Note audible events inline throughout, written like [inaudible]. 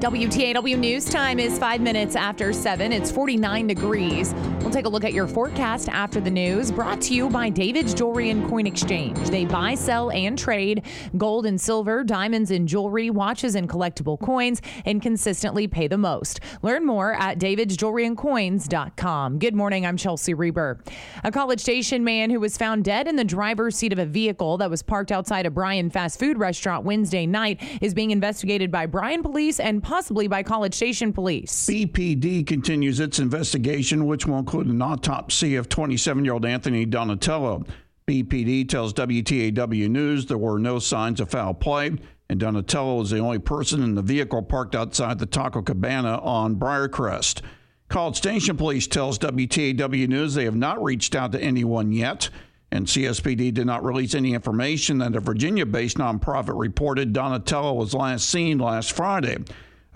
WTAW News Time is five minutes after seven. It's 49 degrees. We'll take a look at your forecast after the news. Brought to you by David's Jewelry and Coin Exchange. They buy, sell, and trade gold and silver, diamonds and jewelry, watches and collectible coins, and consistently pay the most. Learn more at davidsjewelryandcoins.com. Good morning. I'm Chelsea Reber. A College Station man who was found dead in the driver's seat of a vehicle that was parked outside a Bryan fast food restaurant Wednesday night is being investigated by Bryan police and possibly by College Station police. BPD continues its investigation, which will include an autopsy of 27 year old Anthony Donatello. BPD tells WTAW News there were no signs of foul play, and Donatello was the only person in the vehicle parked outside the Taco Cabana on Briarcrest. College Station Police tells WTAW News they have not reached out to anyone yet, and CSPD did not release any information that a Virginia based nonprofit reported Donatello was last seen last Friday.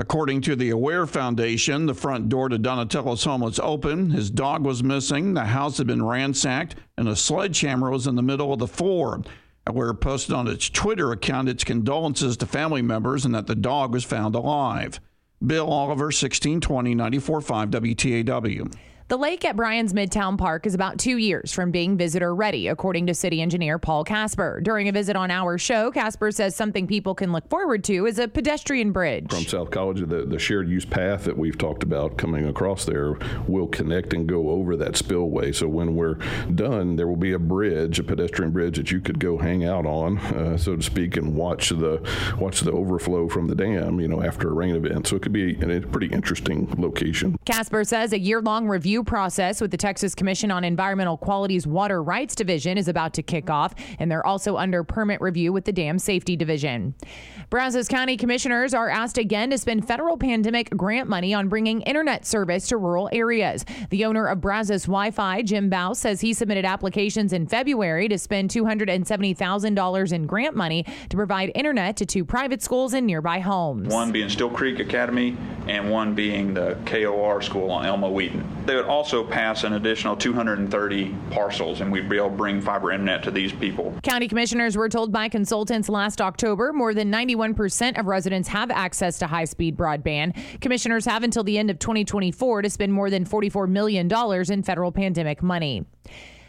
According to the Aware Foundation, the front door to Donatello's home was open, his dog was missing, the house had been ransacked, and a sledgehammer was in the middle of the floor. Aware posted on its Twitter account its condolences to family members and that the dog was found alive. Bill Oliver, 1620 945 WTAW. The lake at Bryan's Midtown Park is about two years from being visitor ready, according to city engineer Paul Casper. During a visit on our show, Casper says something people can look forward to is a pedestrian bridge. From South College, the, the shared use path that we've talked about coming across there will connect and go over that spillway. So when we're done, there will be a bridge, a pedestrian bridge that you could go hang out on, uh, so to speak, and watch the watch the overflow from the dam. You know, after a rain event. So it could be a pretty interesting location. Casper says a year-long review process with the Texas Commission on Environmental Quality's Water Rights Division is about to kick off, and they're also under permit review with the Dam Safety Division. Brazos County commissioners are asked again to spend federal pandemic grant money on bringing internet service to rural areas. The owner of Brazos Wi Fi, Jim Bow, says he submitted applications in February to spend $270,000 in grant money to provide internet to two private schools in nearby homes. One being Still Creek Academy and one being the KOR school on Elma Wheaton. They would also pass an additional 230 parcels, and we'd be able to bring fiber internet to these people. County commissioners were told by consultants last October more than 91% of residents have access to high speed broadband. Commissioners have until the end of 2024 to spend more than $44 million in federal pandemic money.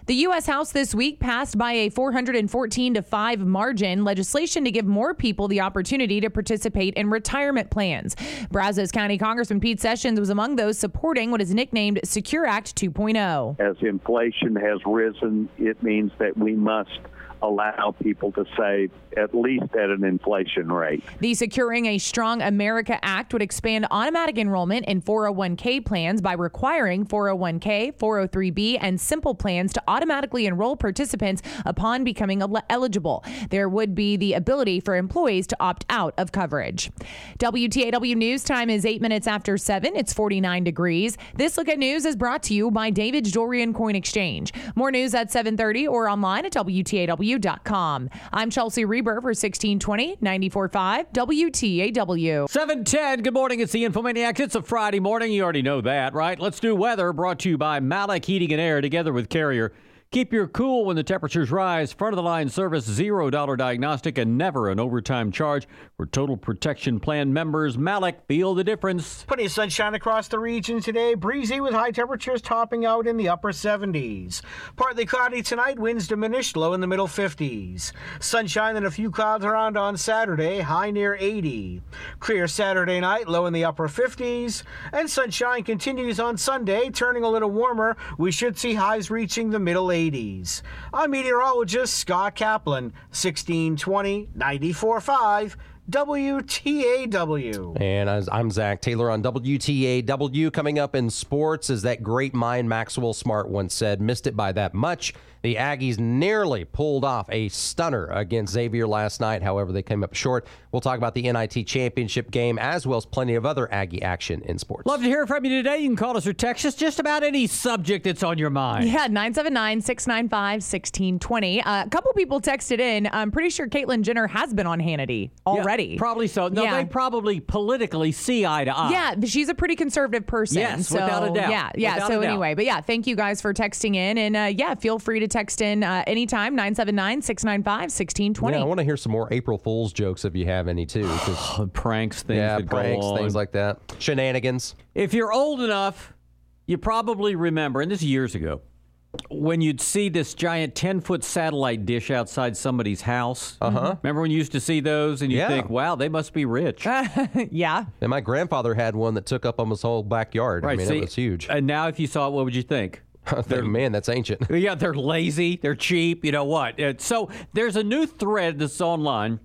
The U.S. House this week passed by a 414 to 5 margin legislation to give more people the opportunity to participate in retirement plans. Brazos County Congressman Pete Sessions was among those supporting what is nicknamed Secure Act 2.0. As inflation has risen, it means that we must allow people to save at least at an inflation rate. The Securing a Strong America Act would expand automatic enrollment in 401k plans by requiring 401k, 403b, and simple plans to automatically enroll participants upon becoming eligible. There would be the ability for employees to opt out of coverage. WTAW News time is 8 minutes after 7. It's 49 degrees. This look at news is brought to you by David's and Coin Exchange. More news at 7:30 or online at WTAW.com. I'm Chelsea Reber for 1620 945 WTAW. 710. Good morning. It's the Infomaniacs. It's a Friday morning. You already know that, right? Let's do weather brought to you by Malik Heating and Air together with Carrier. Keep your cool when the temperatures rise. Front of the line service, $0 diagnostic, and never an overtime charge for Total Protection Plan members. Malik, feel the difference. Plenty of sunshine across the region today. Breezy with high temperatures topping out in the upper 70s. Partly cloudy tonight, winds diminished, low in the middle 50s. Sunshine and a few clouds around on Saturday, high near 80. Clear Saturday night, low in the upper 50s. And sunshine continues on Sunday, turning a little warmer. We should see highs reaching the middle 80s. 80s. I'm meteorologist Scott Kaplan, 1620 945 WTAW. And I'm Zach Taylor on WTAW. Coming up in sports, as that great mind Maxwell Smart once said, missed it by that much. The Aggies nearly pulled off a stunner against Xavier last night. However, they came up short. We'll talk about the NIT championship game as well as plenty of other Aggie action in sports. Love to hear from you today. You can call us or text us just about any subject that's on your mind. Yeah, 979 695 1620. Uh, a couple people texted in. I'm pretty sure Caitlyn Jenner has been on Hannity already. Yeah, probably so. No, Yeah. they probably politically see eye to eye. Yeah, she's a pretty conservative person. Yes, so, without a doubt. Yeah, yeah. Without so anyway, but yeah, thank you guys for texting in, and uh, yeah, feel free to text in uh, anytime 979-695-1620. Yeah, I want to hear some more April Fool's jokes if you have any too. [sighs] pranks, things yeah, pranks, things like that, shenanigans. If you're old enough, you probably remember, and this is years ago, when you'd see this giant 10 foot satellite dish outside somebody's house. Uh huh. Remember when you used to see those and you Yeah. think, wow, they must be rich. [laughs] yeah. And my grandfather had one that took up almost whole backyard. I Right. mean, see, it was huge. And now, if you saw it, what would you think? [laughs] Man, that's ancient. [laughs] Yeah, they're lazy, they're cheap, you know what? Uh, So there's a new thread that's online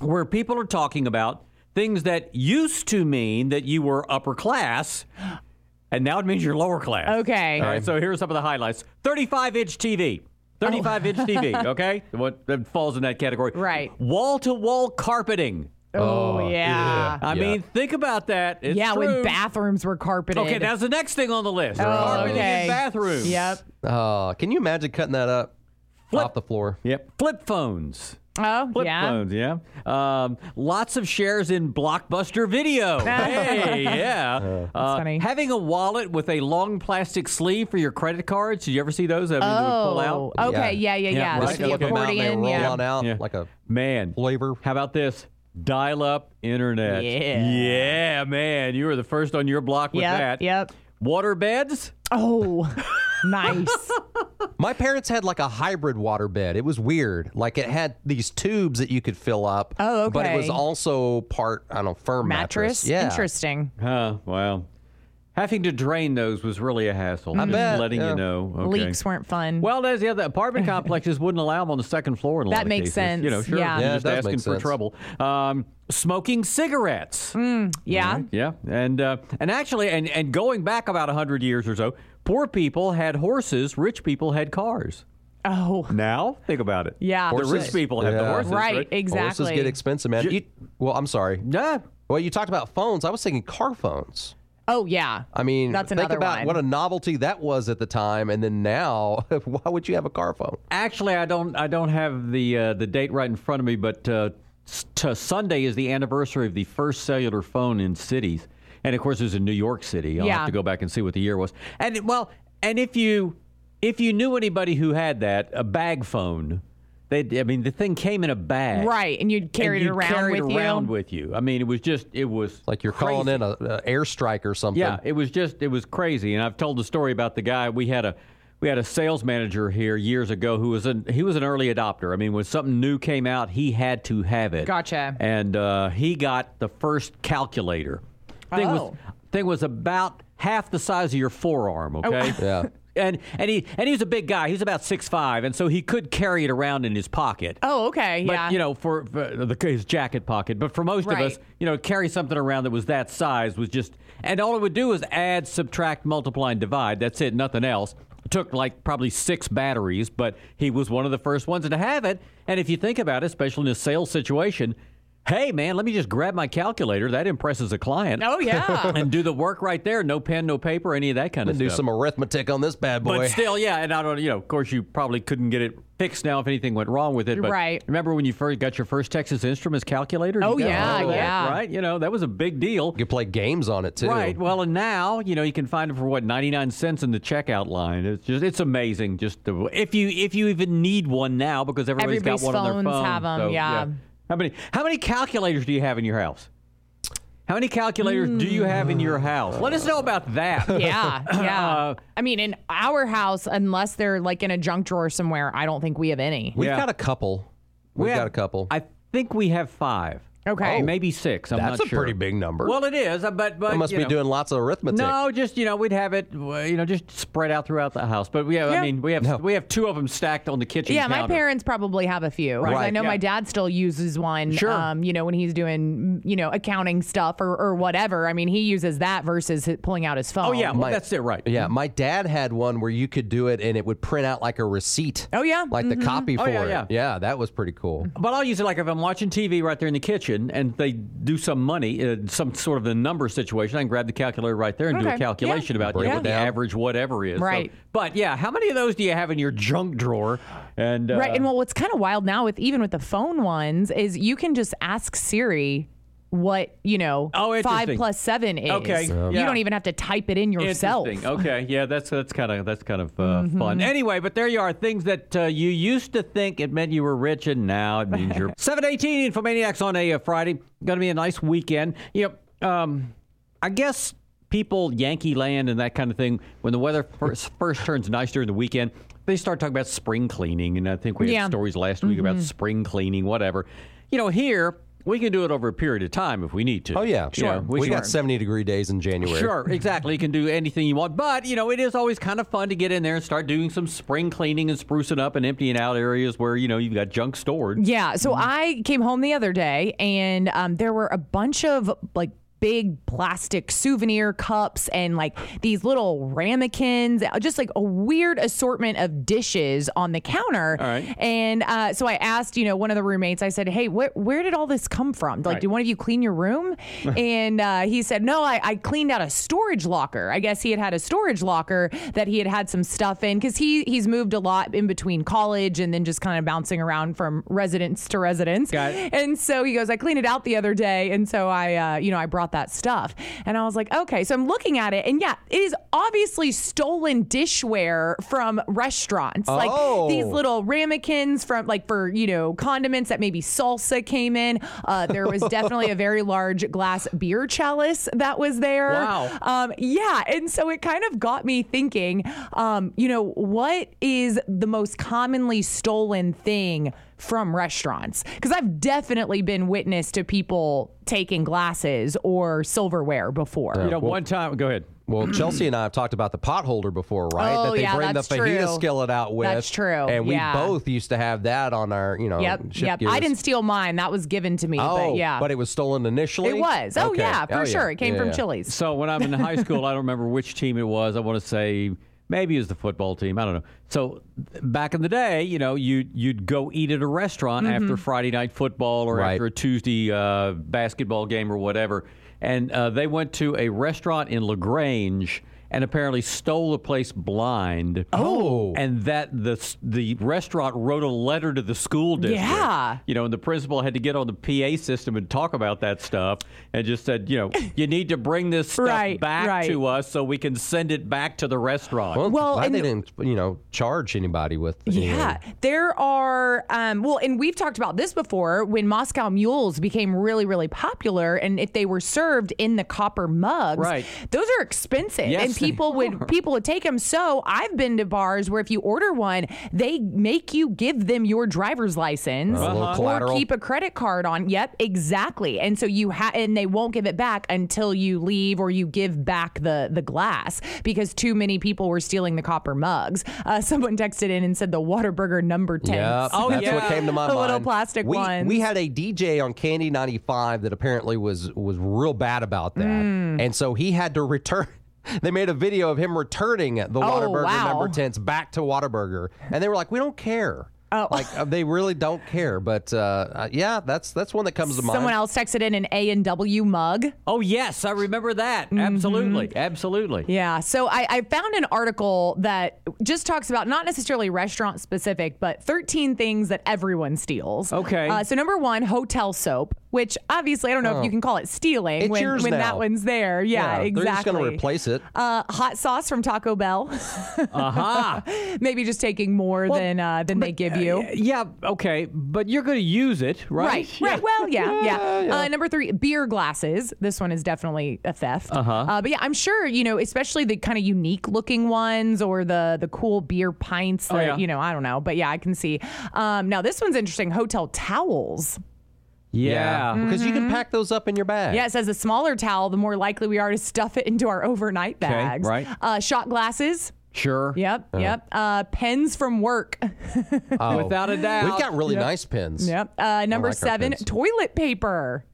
where people are talking about things that used to mean that you were upper class, and now it means you're lower class. Okay. All right, so here are some of the highlights 35 inch TV. 35 inch TV, [laughs] okay? What that falls in that category. Right. Wall to wall carpeting. Oh, oh yeah. I Yeah. mean, think about that. It's yeah, true. when bathrooms were carpeted. Okay, that's the next thing on the list. Oh, Carpeting okay. in bathrooms. Yep. Oh, can you imagine cutting that up off the floor? Yep. Flip phones. Oh, Flip yeah. phones, yeah. Um, lots of shares in Blockbuster Video. [laughs] hey, yeah. [laughs] Uh, funny. Having a wallet with a long plastic sleeve for your credit cards. Did you ever see those? I mean, they would pull Oh, out. okay. Yeah, yeah, yeah. Yeah, Like right. the Look 'em out accordion. Yeah. on out Yeah. like a Man, flavor. how about this? Dial-up internet. Yeah. Yeah, man. You were the first on your block with Yep, that. yep. Water beds. Oh, [laughs] nice. [laughs] My parents had like a hybrid water bed. It was weird. Like it had these tubes that you could fill up. Oh, okay. But it was also part, I don't know, firm mattress. Mattress. Yeah. Interesting. Huh, well. Having to drain those was really a hassle. I'm bet, just letting yeah. you know. Okay. Leaks weren't fun. Well, there's the other apartment [laughs] complexes wouldn't allow them on the second floor in a lot That of makes cases. sense. You know, sure, Yeah. you're Yeah, it just does asking make for sense. trouble. Um, smoking cigarettes. yeah. Yeah, and uh, and actually, and and going back about hundred years or so, poor people had horses, rich people had cars. Oh, Now, think about it. Yeah. the rich Horses. people have the Yeah. horses, right. right? Exactly. Horses get expensive, man. You- well, I'm sorry. Yeah. Well, you talked about phones. I was thinking car phones. Oh, yeah. I mean, That's think another about one. what a novelty that was at the time, and then now, [laughs] why would you have a car phone? Actually, I don't. I don't have the uh, the date right in front of me, but uh, s- to Sunday is the anniversary of the first cellular phone in cities, and of course, it was in New York City. I'll Yeah. have to go back and see what the year was. And well, and if you if you knew anybody who had that a bag phone, they I mean the thing came in a bag, Right. And you'd carry and it you'd around carry it with around you. with you. I mean, it was just it was Like you're calling in a, a airstrike or something. Yeah, it was just it was crazy, and I've told the story about the guy we had a we had a sales manager here years ago who was an he was an early adopter. I mean, when something new came out, he had to have it. Gotcha. And uh, he got the first calculator. Thing was Oh. thing was about half the size of your forearm. Okay. [laughs] Yeah. And and he and he was a big guy. He was about six five, and so he could carry it around in his pocket. Oh, okay. But yeah. you know, for, for uh, the, his jacket pocket. But for most of us, you know, carry something around that was that size was just, and all it would do is add, subtract, multiply, and divide. That's it, nothing else. It took like probably six batteries, but he was one of the first ones to have it. And if you think about it, especially in a sales situation, hey man, let me just grab my calculator. That impresses a client. Oh, yeah. [laughs] and do the work right there. No pen, no paper, any of that kind of And do stuff. some arithmetic on this bad boy. But still, yeah, and I don't, you know, of course, you probably couldn't get it fixed now if anything went wrong with it. But Right. Remember when you first got your first Texas Instruments calculator? Oh, yeah, all that, yeah. Right, you know, that was a big deal. you could play games on it too. Right. Well, and now you know you can find it for what ninety nine cents in the checkout line. It's just it's amazing. Just the, if you if you even need one now because everybody's got Everybody's one on their phones phone. have 'em, So, yeah. How many how many calculators do you have in your house? How many calculators do you have in your house? Let us know about that. [laughs] yeah, yeah. [laughs] Uh, I mean, in our house, unless they're like in a junk drawer somewhere, I don't think we have any. We've Yeah. got a couple. We've We got a couple. I think we have five. Okay. Oh, maybe six. I'm That's not a sure. pretty big number. Well, it is, uh, but but I must you be know. doing lots of arithmetic. No, just you know, we'd have it, uh, you know, just spread out throughout the house. But we have, Yeah. I mean, we have No. we have two of them stacked on the kitchen. Yeah, my parents probably have a few. 'cause I know yeah. my dad still uses one. Sure. Um, you know, when he's doing, you know, accounting stuff or, or whatever. I mean, he uses that versus pulling out his phone. Oh yeah, well, My- that's it, right? Yeah, my dad had one where you could do it and it would print out like a receipt. Oh, yeah. Like the copy Oh, for yeah, it. yeah. Yeah, that was pretty cool. But I'll use it like if I'm watching TV right there in the kitchen and they do some money, uh, some sort of a number situation, I can grab the calculator right there and do a calculation yeah. about you know, what the average whatever is. So- Right. but yeah, how many of those do you have in your junk drawer? And uh, Right. And well, what's kind of wild now with even with the phone ones is you can just ask Siri what, you know, Oh, five plus seven is. Okay, You don't even have to type it in yourself. Interesting. Okay, yeah, that's that's kind of that's kind of uh, Mm-hmm. fun. Anyway, but there you are, things that uh, you used to think it meant you were rich, and now it means you're [laughs] seven eighteen. Infomaniacs on a uh, Friday. Going to be a nice weekend. You know, um, I guess people Yankee Land and that kind of thing. When the weather first, first turns nice during the weekend, they start talking about spring cleaning, and I think we had Yeah. Mm-hmm. stories last week about spring cleaning, whatever. You know, here. We can do it over a period of time if we need to. Oh, yeah. You know, We, should- got 70 degree days in January. Sure, exactly. You can do anything you want. But, you know, it is always kind of fun to get in there and start doing some spring cleaning and sprucing up and emptying out areas where, you know, you've got junk stored. Yeah. So I came home the other day and um, there were a bunch of like big plastic souvenir cups and like these little ramekins, just like a weird assortment of dishes on the counter. All right. And uh, so I asked, you know, one of the roommates, I said, hey, wh- where did all this come from? Like, Right. did one of you clean your room? [laughs] and uh, he said, no, I, I cleaned out a storage locker. I guess he had had a storage locker that he had had some stuff in because he, he's moved a lot in between college and then just kind of bouncing around from residence to residence. And so he goes, I cleaned it out the other day. And so I, uh, you know, I brought that stuff. And I was like, okay. So I'm looking at it. And yeah, it is obviously stolen dishware from restaurants. Oh. Like these little ramekins from, like, for, you know, condiments that maybe salsa came in. Uh, there was definitely a very large glass beer chalice that was there. Wow. Um, yeah. And so it kind of got me thinking, um, you know, what is the most commonly stolen thing from restaurants? Because I've definitely been witness to people taking glasses or silverware before. You know, one time, go ahead. Well, Chelsea and I have talked about the potholder before, right? Oh, that they yeah, bring that's the fajita true. skillet out with. That's true, And we yeah. both used to have that on our, you know, Yep, ship yep. gears. I didn't steal mine. That was given to me. Oh, but yeah, but it was stolen initially. it was. Oh Okay. yeah, for Oh, sure. It came Yeah, from yeah. Chili's. So when I'm in high school, I don't remember which team it was. I want to say maybe it was the football team. I don't know. So back in the day, you know, you you'd go eat at a restaurant after Friday night football or Right. after a Tuesday uh, basketball game or whatever, and uh, they went to a restaurant in Lagrange. And apparently stole the place blind. Oh. and that the the restaurant wrote a letter to the school district. Yeah. you know, and the principal had to get on the PA system and talk about that stuff, and just said, you know, [laughs] you need to bring this stuff Right, back right. to us so we can send it back to the restaurant. Well, Well, glad they didn't, you know, charge anybody with. Yeah, there are. Um, well, and we've talked about this before when Moscow mules became really, really popular, and if they were served in the copper mugs, Right. those are expensive, Yes, and they people would people would take them. So I've been to bars where if you order one, they make you give them your driver's license A little or keep a credit card on. Yep, exactly. And so you ha- and they won't give it back until you leave or you give back the the glass because too many people were stealing the copper mugs. Uh, [laughs] someone texted in and said the Whataburger number ten. Yep, Oh, that's yeah. what came to my [laughs] The mind. little plastic we, ones. We had a DJ on Candy 95 that apparently was was real bad about that, Mm. and so he had to return. They made a video of him returning the Whataburger Oh, wow. number tents back to Whataburger, and they were like, "We don't care." Oh. Like uh, they really don't care, but uh, uh, yeah, that's that's one that comes to mind. Someone else texted in an A and W mug. oh yes, I remember that. Absolutely, absolutely. Mm-hmm. Yeah. So I, I found an article that just talks about not necessarily restaurant specific, but 13 things that everyone steals. Okay. Uh, so number one, hotel soap, which obviously I don't know if you can call it stealing It's when, yours when now. that one's there. Yeah, exactly. They're just going to replace it. Uh, hot sauce from Taco Bell. Aha. [laughs] [laughs] Maybe just taking more than uh, than they give you. yeah, okay, but you're going to use it, right? Right, right. Well, [laughs] yeah, yeah. Uh, number three, beer glasses. This one is definitely a theft. Uh-huh. but yeah, I'm sure you know, especially the kind of unique looking ones or the the cool beer pints. That, Oh, yeah. You know, I don't know, but yeah, I can see. Um, now this one's interesting. Hotel towels. Yeah. Because you can pack those up in your bag. Yeah, it says the smaller towel, the more likely we are to stuff it into our overnight bags. right. Uh, shot glasses. Sure. Yep, yep. Uh, pens from work. Oh. [laughs] Without a doubt. We've got really nice pins. Yep. Uh, number like our seven, pens. toilet paper.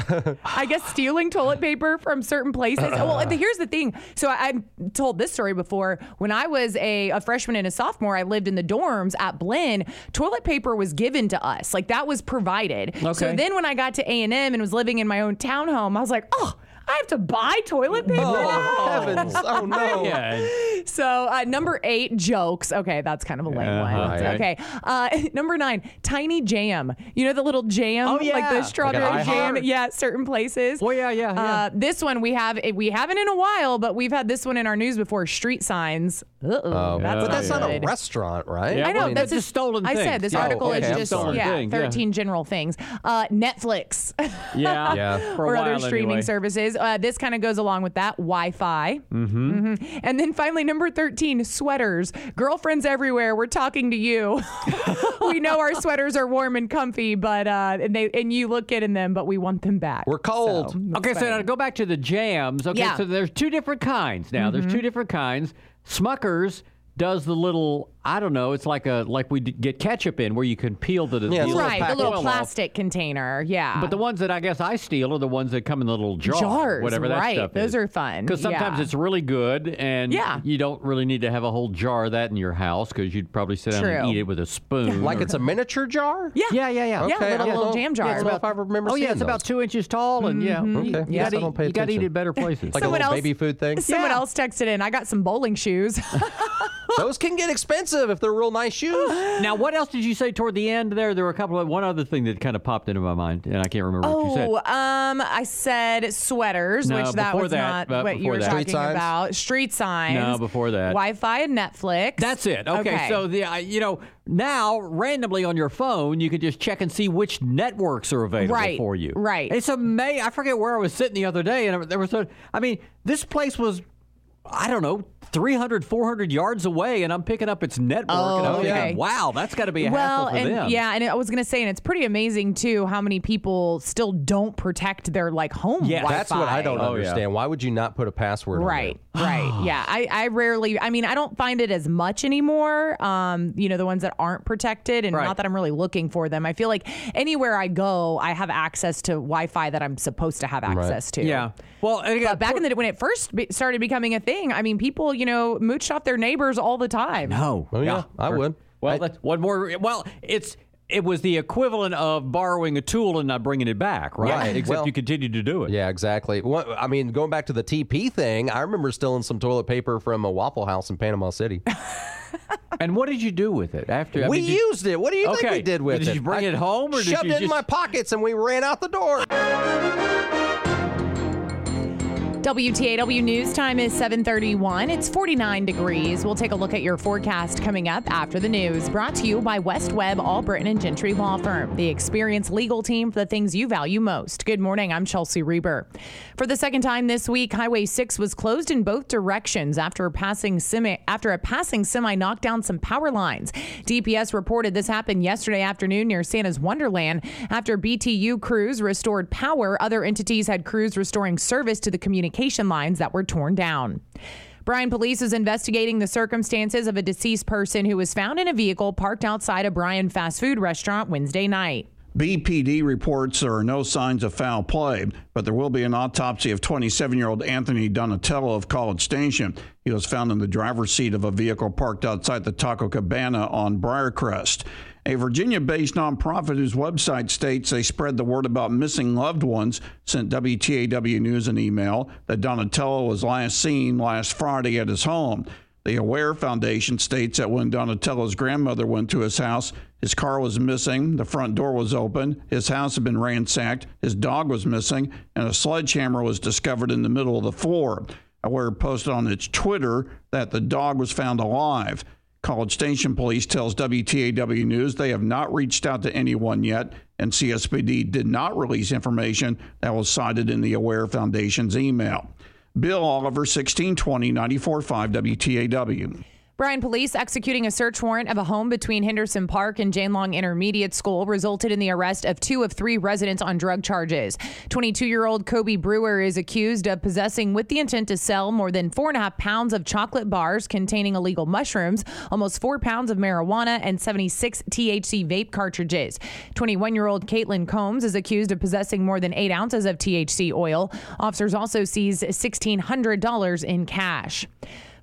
[laughs] I guess stealing toilet paper from certain places. well, [laughs] here's the thing. So I, I've told this story before. When I was a, a freshman and a sophomore, I lived in the dorms at Blinn. Toilet paper was given to us, like that was provided. So then when I got to A and M and was living in my own townhome, I was like, oh. I have to buy toilet paper. Oh, heavens. Oh, no. [laughs] Yeah. So uh, number eight, jokes. Okay, that's kind of a lame Uh-huh, one. right. Okay. Uh, [laughs] number nine, tiny jam. You know the little jam, Oh, like yeah. the Like strawberry an jam. iHeart? Yeah, certain places. Oh, yeah, yeah, yeah. Uh, this one we have. We haven't in a while, but we've had this one in our news before. Street signs. Uh-oh, Oh, that's but that's not a good. restaurant, right? Yeah. I know well, that's just stolen I said things. this Yeah. article okay, is I'm just sorry. yeah, Things, yeah. thirteen general things. Uh, Netflix. [laughs] Yeah. Yeah. For a or other while streaming anyway. services. Uh, this kind of goes along with that Wi-Fi. Mm-hmm. And then finally, number thirteen, sweaters. Girlfriends everywhere, we're talking to you. [laughs] we know our sweaters are warm and comfy, but uh, and they and you look good in them, but we want them back. We're cold. So, that's Okay, so now to go back to the jams. Okay, Yeah. Mm-hmm. so there's two different kinds now. There's two different kinds. Smuckers does the little I don't know. It's like a like we get ketchup in where you can peel the, the Yeah, it's little right, the little oil off. plastic container. Yeah, But the ones that I guess I steal are the ones that come in the little jar, Jars, whatever that right. stuff Those is. are fun, Because sometimes yeah. it's really good, and Yeah. you don't really need to have a whole jar of that in your house because you'd probably sit down and eat it with a spoon. [laughs] Like or- it's a miniature jar? yeah, yeah, yeah, yeah. Yeah, Okay, little, I don't little know. jam Yeah, I jar. don't if I remember Oh yeah, seeing it's about two inches tall, and yeah, you, Okay. you Yeah, gotta, so I don't eat, pay you gotta eat it better places. [laughs] Like a Someone little else- baby food thing? Someone else texted in. I got some bowling shoes. [laughs] [laughs] Those can get expensive if they're real nice shoes. [gasps] Now, what else did you say toward the end there? There were a couple of one other thing that kind of popped into my mind, and I can't remember what you said. Oh, um, I said sweaters, No, which that before was that, not but what you before were that. talking Street signs? about. Street signs. No, before that. Wi-Fi and Netflix. That's it. Okay, so the uh, you know now randomly on your phone you can just check and see which networks are available Right, for you. right. It's amazing. I forget where I was sitting the other day, and there was a. I mean, this place was. I don't know, 300, 400 yards away, and I'm picking up its network. and I'm Oh, thinking, wow, that's got to be a well, hassle for and them. yeah, and I was gonna say, and it's pretty amazing too how many people still don't protect their like home Yeah, Wi-Fi. That's what I don't Oh, yeah. understand. Why would you not put a password on Right, right. [gasps] Yeah. I, I rarely, I mean, I don't find it as much anymore. Um, you know, the ones that aren't protected, and Right. not that I'm really looking for them. I feel like anywhere I go, I have access to Wi Fi that I'm supposed to have access to. Yeah. Well, again, But back in the when it first be, started becoming a thing, I mean, people, you know, mooched off their neighbors all the time. No. Oh, yeah, I would. Well, I- that's one more. Well, it's it was the equivalent of borrowing a tool and not bringing it back, right? Right. Except Well- you continued to do it. Yeah, exactly. What, I mean, going back to the TP thing, I remember stealing some toilet paper from a Waffle House in Panama City. [laughs] And what did you do with it after? I we mean, did- used it. What do you think we did with Did it? Did you bring I it home, or did shoved you it in just- my pockets and we ran out the door? WTAW news time is 7:31. It's 49 degrees. We'll take a look at your forecast coming up after the news. Brought to you by West Webb Albritton and Gentry Law Firm, the experienced legal team for the things you value most. Good morning. I'm Chelsea Reber. For the second time this week, Highway 6 was closed in both directions after a passing semi after a passing semi knocked down some power lines. DPS reported this happened yesterday afternoon near Santa's Wonderland after BTU crews restored power. Other entities had crews restoring service to the communication lines that were torn down. Bryan police is investigating the circumstances of a deceased person who was found in a vehicle parked outside a Bryan fast food restaurant Wednesday night. BPD reports there are no signs of foul play, but there will be an autopsy of 27 year old Anthony Donatello of College Station. He was found in the driver's seat of a vehicle parked outside the Taco Cabana on Briarcrest. A Virginia based nonprofit whose website states they spread the word about missing loved ones sent WTAW News an email that Donatello was last seen last Friday at his home. The Aware Foundation states that when Donatello's grandmother went to his house, his car was missing, the front door was open, his house had been ransacked, his dog was missing, and a sledgehammer was discovered in the middle of the floor. Aware posted on its Twitter that the dog was found alive. College Station Police tells WTAW News they have not reached out to anyone yet, and CSPD did not release information that was cited in the Aware Foundation's email. Bill Oliver, 1620 945 WTAW. Bryan police executing a search warrant of a home between Henderson Park and Jane Long Intermediate School resulted in the arrest of two of three residents on drug charges. 22 year old Kobe Brewer is accused of possessing with the intent to sell more than four and a half pounds of chocolate bars containing illegal mushrooms, almost four pounds of marijuana, and 76 THC vape cartridges. 21 year old Caitlin Combs is accused of possessing more than eight ounces of THC oil. Officers also seized $1,600 in cash.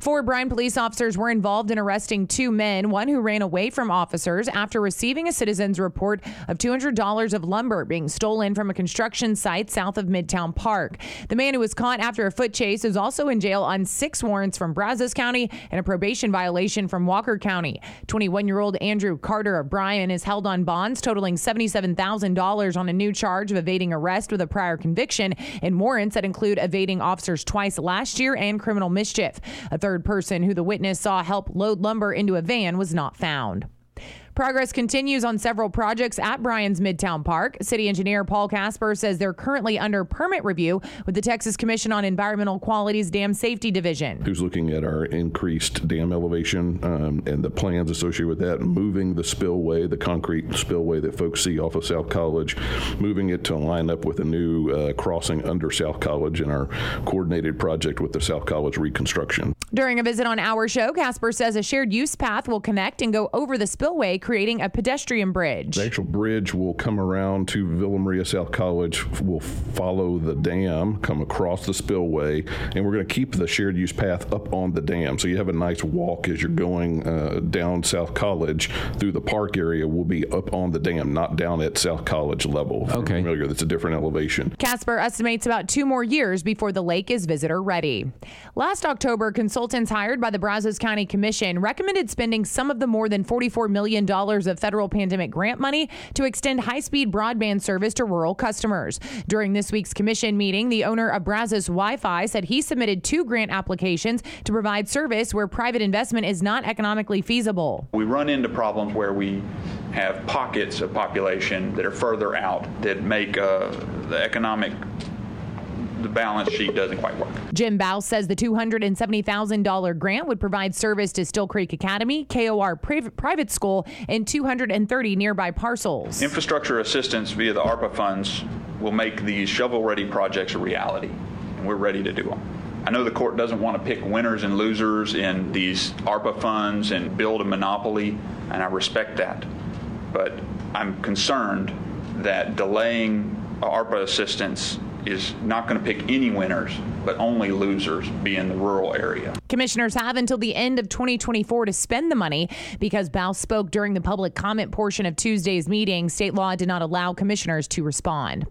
Four Bryan police officers were involved in arresting two men, one who ran away from officers after receiving a citizen's report of $200 of lumber being stolen from a construction site south of Midtown Park. The man who was caught after a foot chase is also in jail on six warrants from Brazos County and a probation violation from Walker County. 21 year old Andrew Carter of Bryan is held on bonds totaling $77,000 on a new charge of evading arrest with a prior conviction and warrants that include evading officers twice last year and criminal mischief. A third third person who the witness saw help load lumber into a van was not found. Progress continues on several projects at Bryan's Midtown Park. City engineer Paul Casper says they're currently under permit review with the Texas Commission on Environmental Quality's Dam Safety Division. Who's looking at our increased dam elevation um, and the plans associated with that, moving the spillway, the concrete spillway that folks see off of South College, moving it to line up with a new uh, crossing under South College in our coordinated project with the South College reconstruction. During a visit on our show, Casper says a shared use path will connect and go over the spillway creating a pedestrian bridge. The actual bridge will come around to Villa Maria South College, will follow the dam, come across the spillway, and we're going to keep the shared use path up on the dam. So you have a nice walk as you're going uh, down South College through the park area. We'll be up on the dam, not down at South College level. Okay. Familiar, that's a different elevation. Casper estimates about two more years before the lake is visitor ready. Last October, consultants hired by the Brazos County Commission recommended spending some of the more than $44 million of federal pandemic grant money to extend high speed broadband service to rural customers. During this week's commission meeting, the owner of Brazos Wi Fi said he submitted two grant applications to provide service where private investment is not economically feasible. We run into problems where we have pockets of population that are further out that make uh, the economic the balance sheet doesn't quite work. Jim Bow says the $270,000 grant would provide service to Still Creek Academy, KOR Private School, and 230 nearby parcels. Infrastructure assistance via the ARPA funds will make these shovel ready projects a reality, and we're ready to do them. I know the court doesn't want to pick winners and losers in these ARPA funds and build a monopoly, and I respect that. But I'm concerned that delaying ARPA assistance is not going to pick any winners, but only losers, be in the rural area. Commissioners have until the end of 2024 to spend the money because Bow spoke during the public comment portion of Tuesday's meeting. State law did not allow commissioners to respond.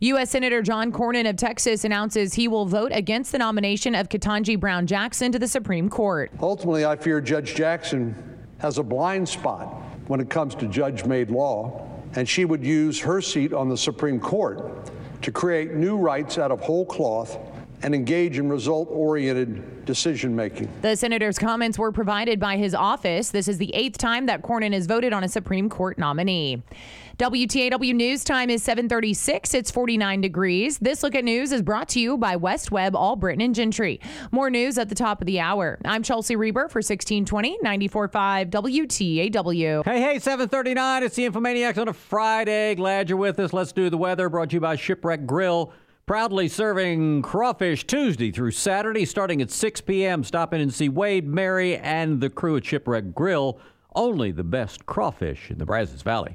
U.S. Senator John Cornyn of Texas announces he will vote against the nomination of Ketanji Brown Jackson to the Supreme Court. Ultimately, I fear Judge Jackson has a blind spot when it comes to judge made law, and she would use her seat on the Supreme Court to create new rights out of whole cloth and engage in result oriented decision making. The senator's comments were provided by his office. This is the eighth time that Cornyn has voted on a Supreme Court nominee. WTAW News time is 736. It's 49 degrees. This look at news is brought to you by West Webb, Britain and Gentry. More news at the top of the hour. I'm Chelsea Reber for 1620 94.5 WTAW. Hey, hey, 739. It's the Infomaniacs on a Friday. Glad you're with us. Let's do the weather. Brought to you by Shipwreck Grill. Proudly serving crawfish Tuesday through Saturday, starting at 6 p.m. Stop in and see Wade, Mary, and the crew at Shipwreck Grill. Only the best crawfish in the Brazos Valley.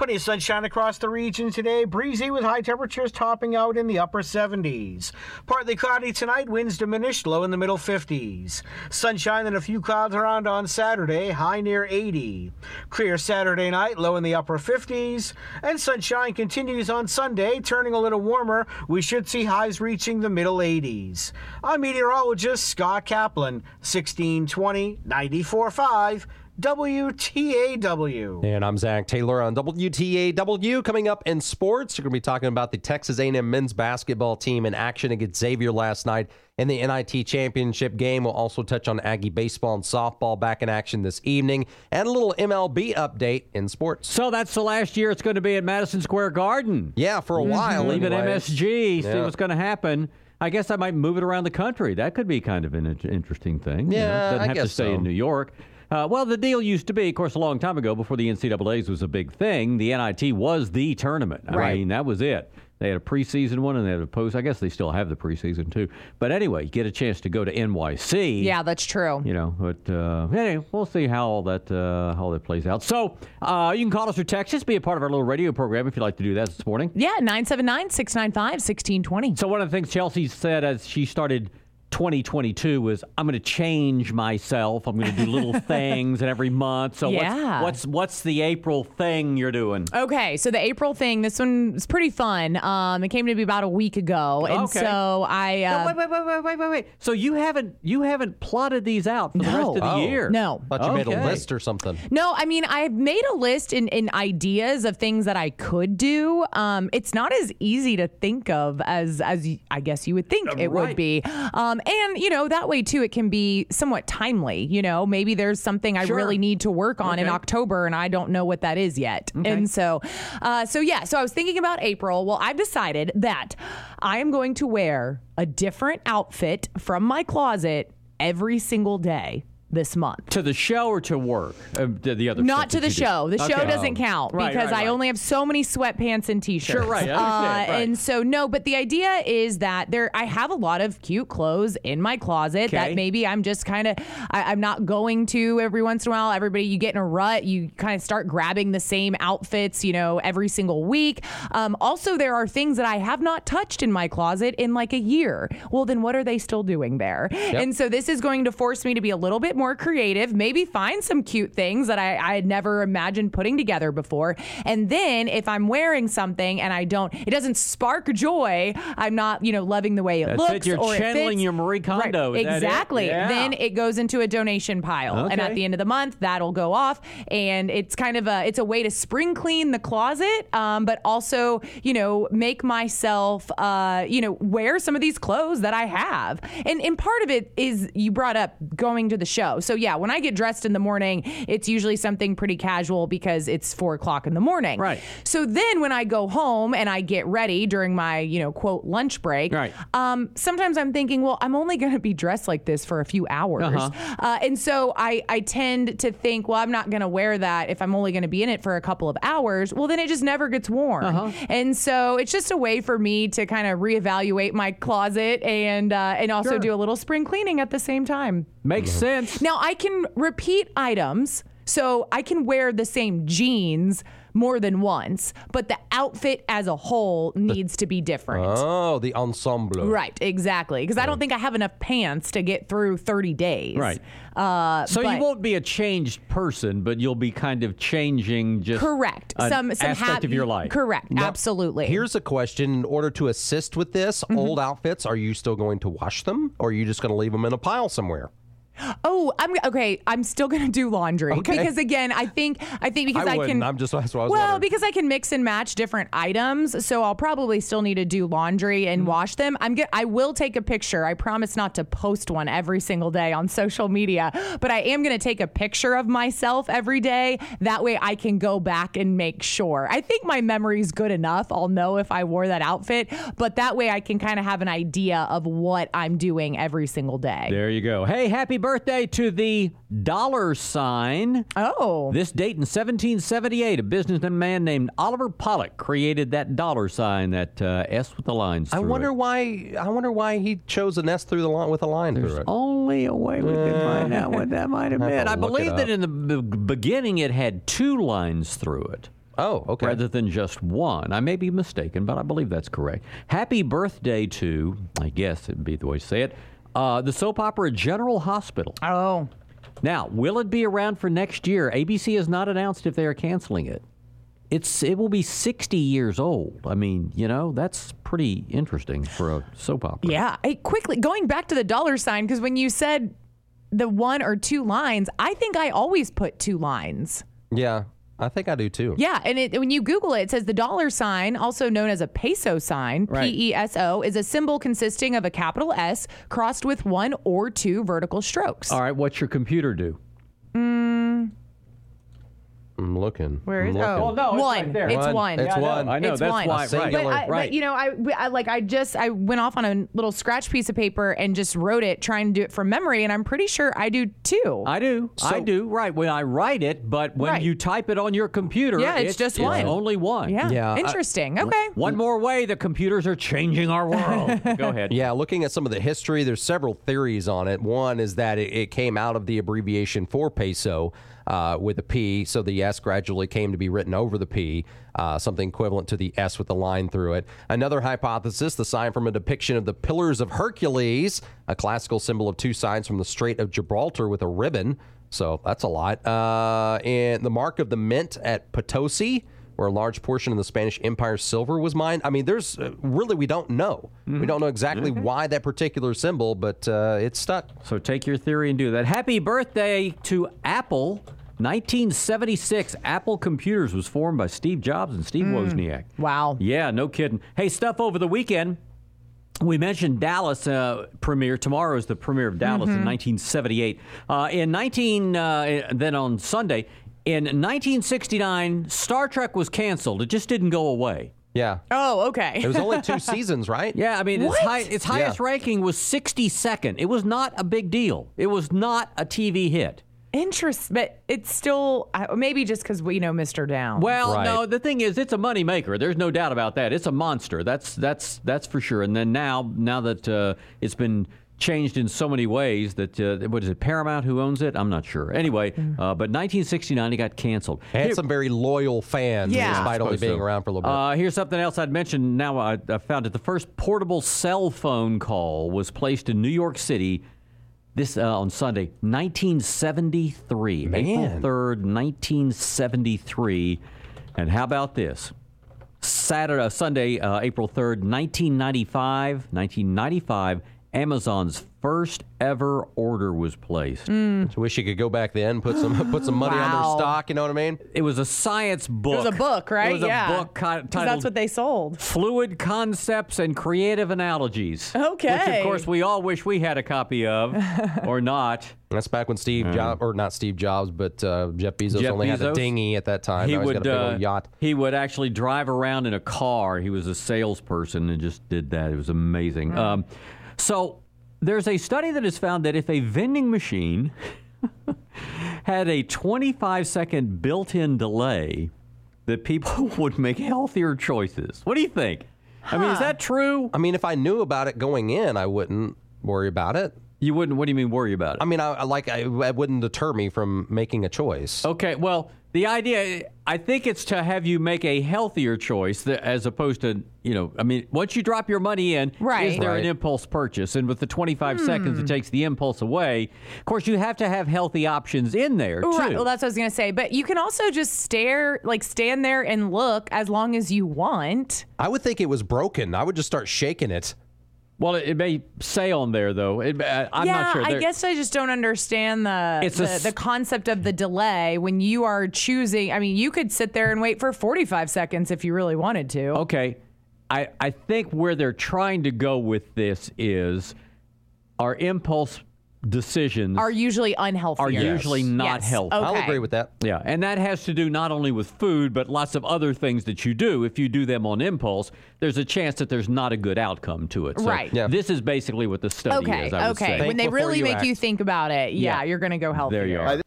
Plenty of sunshine across the region today. Breezy with high temperatures topping out in the upper 70s. Partly cloudy tonight, winds diminished, low in the middle 50s. Sunshine and a few clouds around on Saturday, high near 80. Clear Saturday night, low in the upper 50s. And sunshine continues on Sunday, turning a little warmer. We should see highs reaching the middle 80s. I'm meteorologist Scott Kaplan, 1620 945. WTAW. And I'm Zach Taylor on WTAW. Coming up in sports, we're going to be talking about the Texas A&M men's basketball team in action against Xavier last night in the NIT championship game. We'll also touch on Aggie baseball and softball back in action this evening, and a little MLB update in sports. So that's the last year it's going to be at Madison Square Garden. Yeah, for a mm-hmm. while. Leaving anyways. MSG. See Yeah. what's going to happen. I guess I might move it around the country. That could be kind of an interesting thing. you know. Yeah, doesn't I have to guess stay so. in New York. Uh, well, the deal used to be, of course, a long time ago, before the NCAA's was a big thing. The NIT was the tournament. I Right. mean, that was it. They had a preseason one and they had a post. I guess they still have the preseason too. But anyway, you get a chance to go to NYC. Yeah, that's true. You know, but uh, anyway, we'll see how all that uh, how that plays out. So uh, you can call us or text us, be a part of our little radio program if you'd like to do that this morning. Yeah, 979 695 1620. So one of the things Chelsea said as she started 2022 was, "I'm going to change myself. I'm going to do little [laughs] things, and every month." So Yeah. what's, what's what's the April thing you're doing? Okay, so the April thing, this one is pretty fun. Um, it came to me about a week ago, and Okay. so I uh, No, wait, wait, wait, wait, wait, wait, wait. So you haven't you haven't plotted these out for the rest of the Oh. year? No. but you made a list or something. No, I mean I've made a list in, in ideas of things that I could do. Um, it's not as easy to think of as as I guess you would think it would right. be. Um, and you know that way too, it can be somewhat timely. You know, maybe there's something I Sure. really need to work on in October, and I don't know what that is yet. And so, uh, so yeah, so I was thinking about April. Well, I've decided that I am going to wear a different outfit from my closet every single day this month. To the show or to work? Uh, the, the other Not to the show. The show Okay. doesn't count Right, because right, I only have so many sweatpants and t-shirts. Sure, right. Uh, right. And so no, but the idea is that there I have a lot of cute clothes in my closet Okay. that maybe I'm just kind of I'm not going to every once in a while. Everybody, you get in a rut, you kind of start grabbing the same outfits, you know, every single week. Um, also, there are things that I have not touched in my closet in like a year. Well, then what are they still doing there? And so this is going to force me to be a little bit more creative, maybe find some cute things that I, I had never imagined putting together before. And then if I'm wearing something and I don't, it doesn't spark joy, I'm not, you know, loving the way it That's looks. it, you're channeling your Marie Kondo, Right, that it? exactly. Yeah. Then it goes into a donation pile. And at the end of the month, that'll go off. And it's kind of a, it's a way to spring clean the closet, um, but also, you know, make myself, uh, you know, wear some of these clothes that I have. And, and part of it is you brought up going to the show. So yeah, when I get dressed in the morning, it's usually something pretty casual because it's four o'clock in the morning. Right. So then when I go home and I get ready during my, you know, quote, lunch break, Right. um, sometimes I'm thinking, well, I'm only going to be dressed like this for a few hours. Uh-huh. Uh, and so I, I tend to think, well, I'm not going to wear that if I'm only going to be in it for a couple of hours. Well, then it just never gets worn. Uh-huh. And so it's just a way for me to kind of reevaluate my closet and uh, and also Sure. do a little spring cleaning at the same time. Makes sense. Now I can repeat items, so I can wear the same jeans more than once, but the outfit as a whole needs to be different. Oh, the ensemble. Right, exactly. Because I don't think I have enough pants to get through 30 days. Right. Uh, So but- you won't be a changed person, but you'll be kind of changing just Correct. an some some aspect hap- of your life. Correct. Absolutely. Here's a question. In order to assist with this, Mm-hmm. old outfits, are you still going to wash them or are you just going to leave them in a pile somewhere? Oh, I'm okay. I'm still gonna do laundry Okay. because again, I think I think because I I, can. I'm just- that's what I was well wondering. because I can mix and match different items, so I'll probably still need to do laundry and Mm-hmm. wash them. I'm get, I will take a picture. I promise not to post one every single day on social media, but I am gonna take a picture of myself every day. That way, I can go back and make sure. I think my memory's good enough. I'll know if I wore that outfit, but that way I can kind of have an idea of what I'm doing every single day. There you go. Hey, happy birthday to the dollar sign. Oh. This date in 1778, a businessman named Oliver Pollock created that dollar sign, that uh, S with the lines. I through wonder it. why. I wonder why he chose an S through the line with a line through it. Only a way we can find out what that might have [laughs] Have been. I believe that in the b- beginning it had two lines through it. Oh, okay. rather than just one. I may be mistaken, but I believe that's correct. Happy birthday to, I guess it'd be the way to say it, uh, the soap opera General Hospital. Oh. Now, will it be around for next year? ABC has not announced if they are canceling it. It's it will be 60 years old. I mean, you know, that's pretty interesting for a soap opera. Yeah. Hey, quickly going back to the dollar sign because when you said the one or two lines, I think I always put two lines. Yeah, I think I do too. Yeah, and it, when you Google it, it says the dollar sign, also known as a peso sign, Right. P E S O, is a symbol consisting of a capital S crossed with one or two vertical strokes. All right, what's your computer do? Mm, I'm looking. Where is I'm oh Well, no, it's one? right there. It's One. one. It's Yeah, I know. one. I know. It's That's one. why. A singular. But, I, Right. but you know, I, I like I just I went off on a little scratch piece of paper and just wrote it, trying to do it from memory, and I'm pretty sure I do too. I do. I So- do. Right. When I write it, but when Right. you type it on your computer, Yeah, it's just one. only one. yeah. Yeah, I- Interesting. okay. One more way the computers are changing our world. [laughs] Go ahead. Yeah, looking at some of the history, there's several theories on it. One is that it, it came out of the abbreviation for peso uh, with a P, so the S gradually came to be written over the P, uh, something equivalent to the S with the line through it. Another hypothesis, the sign from a depiction of the Pillars of Hercules, a classical symbol of two signs from the Strait of Gibraltar with a ribbon. So that's a lot. Uh, and the mark of the mint at Potosi where a large portion of the Spanish Empire's silver was mined. I mean, there's uh, really, we don't know. We don't know exactly why that particular symbol, but uh, it's stuck. So take your theory and do that. Happy birthday to Apple. 1976, Apple Computers was formed by Steve Jobs and Steve Wozniak. Wow. Yeah, no kidding. Hey, stuff over the weekend. We mentioned Dallas uh, premiere. Tomorrow is the premiere of Dallas in 1978. Uh, in 19, uh, then on Sunday, in 1969, Star Trek was canceled. It just didn't go away. Yeah. Oh, okay. It was only [laughs] two seasons, right? Yeah, I mean, its, high, its highest Yeah. ranking was 62nd. It was not a big deal. It was not a TV hit. Interest, but it's still maybe just because we know Mr. Down. Well, Right. no, the thing is, it's a money maker. There's no doubt about that. It's a monster. That's that's that's for sure. And then now, now that uh, it's been changed in so many ways, that uh, what is it, Paramount who owns it? I'm not sure. Anyway, uh, but 1969 it got canceled. It had some very loyal fans, Yeah. despite only being so. around for a little bit. Uh, here's something else I'd mentioned. Now I, I found it. The first portable cell phone call was placed in New York City. This uh, on Sunday, 1973, Man. April 3rd, 1973. And how about this? Saturday, uh, Sunday, uh, April 3rd, 1995, 1995, Amazon's first ever order was placed. Mm. Just wish you could go back then, put some [gasps] put some money on their stock. You know what I mean? It was a science book. it was a book, right? It was yeah. a book ki- 'Cause titled that's what they sold. Fluid Concepts and Creative Analogies. Okay. Which, of course, we all wish we had a copy of, [laughs] or not. That's back when Steve Jobs, or not Steve Jobs, but uh, Jeff Bezos Jeff only had a Bezos? dinghy at that time. He now he's would got a big uh, old yacht. he would actually drive around in a car. He was a salesperson and just did that. It was amazing. Um, so there's a study that has found that if a vending machine [laughs] had a 25 second built-in delay, that people [laughs] would make healthier choices. What do you think? I mean, is that true? I mean, if I knew about it going in, I wouldn't worry about it. You wouldn't. What do you mean worry about it? I mean, I, I like I, it wouldn't deter me from making a choice. Okay, well, the idea, I think it's to have you make a healthier choice th- as opposed to, you know, I mean, once you drop your money in, Right. is there an impulse purchase? And with the 25 hmm. seconds, it takes the impulse away. Of course, you have to have healthy options in there, too. Right. Well, that's what I was gonna say. But you can also just stare, like stand there and look as long as you want. I would think it was broken. I would just start shaking it. Well, it, it may say on there, though. It, uh, I'm yeah, not sure. I guess I just don't understand the a the, s- the concept of the delay when you are choosing. I mean, you could sit there and wait for 45 seconds if you really wanted to. Okay. I, I think where they're trying to go with this is our impulse decisions Are usually unhealthy. are usually not Yes. healthy. Okay. I'll agree with that. Yeah, and that has to do not only with food, but lots of other things that you do. If you do them on impulse, there's a chance that there's not a good outcome to it. So Right. Yeah. This is basically what the study Okay. is. I would okay. When they really you make act. you think about it, yeah, Yeah. you're going to go healthier. There you are.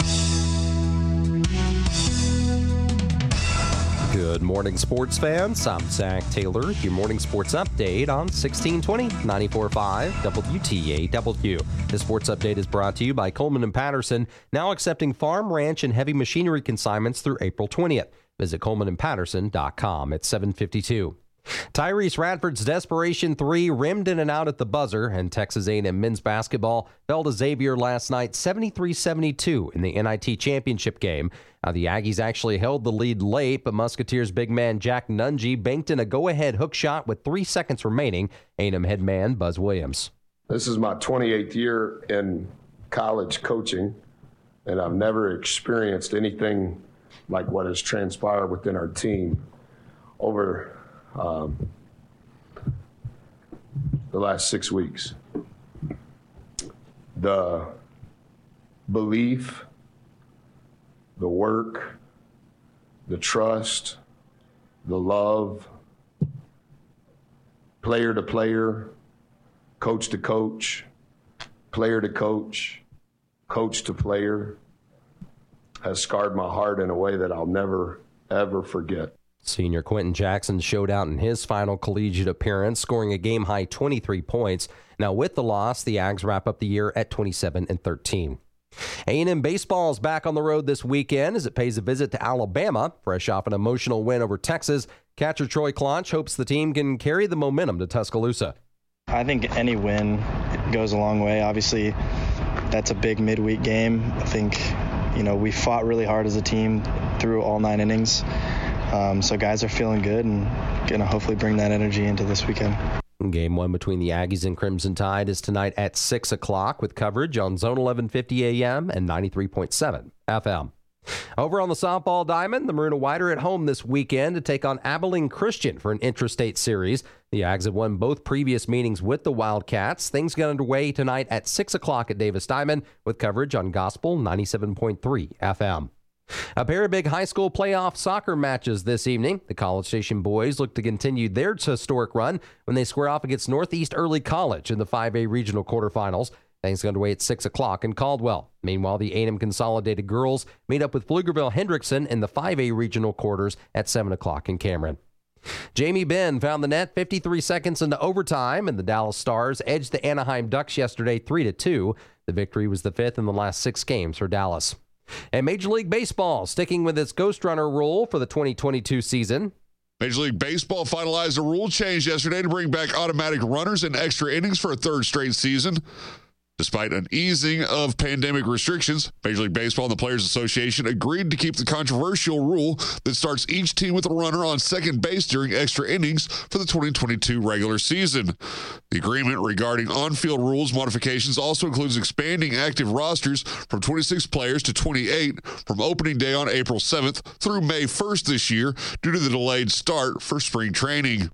Good morning, sports fans. I'm Zach Taylor, your morning sports update on 1620 94.5 WTAW. This sports update is brought to you by Coleman and Patterson, now accepting farm, ranch, and heavy machinery consignments through April 20th. Visit colemanandpatterson.com at 752. Tyrece Radford's desperation three rimmed in and out at the buzzer, and Texas A&M men's basketball fell to Xavier last night 73-72 in the NIT championship game. Now, the Aggies actually held the lead late, but Musketeers big man Jack Nunge banked in a go-ahead hook shot with three seconds remaining. A&M head man Buzz Williams. This is my 28th year in college coaching, and I've never experienced anything like what has transpired within our team over um, the last six weeks. The belief, the work, the trust, the love, player to player, coach to coach, player to coach, coach to player, has scarred my heart in a way that I'll never, ever forget. Senior Quenton Jackson showed out in his final collegiate appearance, scoring a game high 23 points. Now, with the loss, the Ags wrap up the year at 27 and 13. A&M baseball is back on the road this weekend as it pays a visit to Alabama. Fresh off an emotional win over Texas, catcher Troy Claunch hopes the team can carry the momentum to Tuscaloosa. I think any win goes a long way. Obviously, that's a big midweek game. I think, you know, we fought really hard as a team through all nine innings. Um, so guys are feeling good and going to hopefully bring that energy into this weekend. Game one between the Aggies and Crimson Tide is tonight at 6 o'clock with coverage on Zone 1150 AM and 93.7 FM. Over on the softball diamond, the Maroon White are at home this weekend to take on Abilene Christian for an intrastate series. The Ags have won both previous meetings with the Wildcats. Things get underway tonight at 6 o'clock at Davis Diamond with coverage on Gospel 97.3 FM. A pair of big high school playoff soccer matches this evening. The College Station boys look to continue their historic run when they square off against Northeast Early College in the 5A regional quarterfinals. Things get underway at 6 o'clock in Caldwell. Meanwhile, the A&M Consolidated girls meet up with Pflugerville Hendrickson in the 5A regional quarters at 7 o'clock in Cameron. Jamie Benn found the net 53 seconds into overtime, and the Dallas Stars edged the Anaheim Ducks yesterday 3 2. The victory was the fifth in the last six games for Dallas. And Major League Baseball sticking with its Ghost Runner rule for the 2022 season. Major League Baseball finalized a rule change yesterday to bring back automatic runners and extra innings for a third straight season. Despite an easing of pandemic restrictions, Major League Baseball and the Players Association agreed to keep the controversial rule that starts each team with a runner on second base during extra innings for the 2022 regular season. The agreement regarding on field rules modifications also includes expanding active rosters from 26 players to 28 from opening day on April 7th through May 1st this year due to the delayed start for spring training.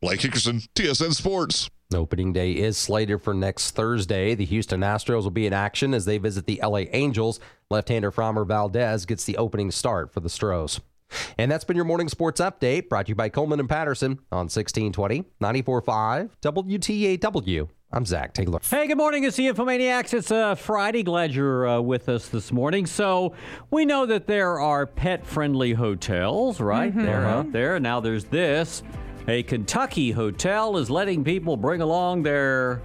Blake Hickerson, TSN Sports. Opening day is slated for next Thursday. The Houston Astros will be in action as they visit the LA Angels. Left-hander Framber Valdez gets the opening start for the Stros. And that's been your morning sports update brought to you by Coleman and Patterson on 1620 94.5 WTAW. I'm Zach Taylor. Hey, good morning. It's the Infomaniacs. It's uh, Friday. Glad you're uh, with us this morning. So, we know that there are pet friendly hotels, right? Mm-hmm. They're out there. Now, there's this. A Kentucky hotel is letting people bring along their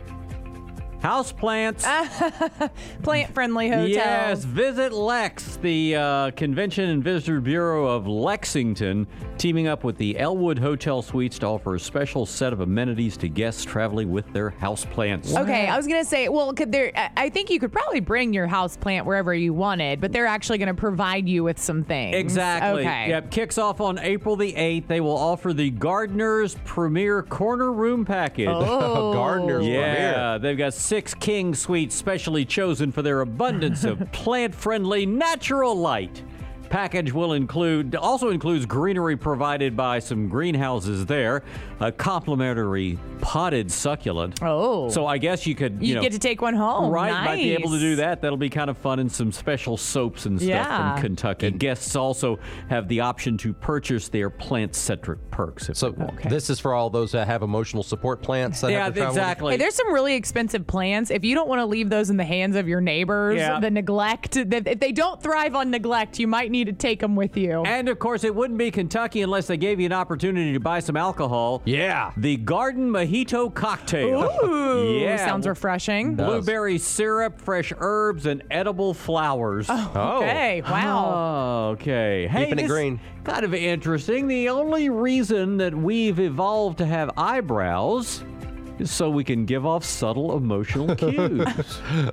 house plants. [laughs] Plant friendly hotel. Yes, visit Lex, the uh, Convention and Visitor Bureau of Lexington, teaming up with the Elwood Hotel Suites to offer a special set of amenities to guests traveling with their house plants. Okay, I was gonna say, well, could there? I- I think you could probably bring your house plant wherever you wanted, but they're actually going to provide you with some things. Exactly. Okay. Yep. Kicks off on April the 8th. They will offer the Gardener's Premier Corner Room Package. Oh. [laughs] Gardener's Yeah, they've got six king suites specially chosen for their abundance of [laughs] plant-friendly natural light. Package will include also includes greenery provided by some greenhouses there, a complimentary potted succulent. Oh. So I guess you could you, You know, get to take one home. Right, might be able to do that. That'll be kind of fun and some special soaps and stuff Yeah. from Kentucky. Guests also have the option to purchase their plant-centric perks. If So they want. this is for all those that have emotional support plants. That yeah, have to exactly. Hey, there's some really expensive plants. If you don't want to leave those in the hands of your neighbors, Yeah. the neglect, the, if they don't thrive on neglect, you might need to take them with you. And of course, it wouldn't be Kentucky unless they gave you an opportunity to buy some alcohol. Yeah. The Garden Mojito Cocktail. Ooh, [laughs] yeah. sounds refreshing. Blueberry syrup, fresh herbs, and edible flowers. Oh, oh. okay, wow. Oh, okay. Hey, Keeping it this green. Kind of interesting. The only reason that we've evolved to have eyebrows is so we can give off subtle emotional [laughs] cues.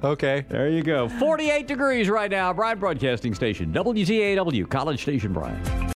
Okay. there you go. 48 degrees right now. Bryan Broadcasting Station. WTAW, College Station, Bryan.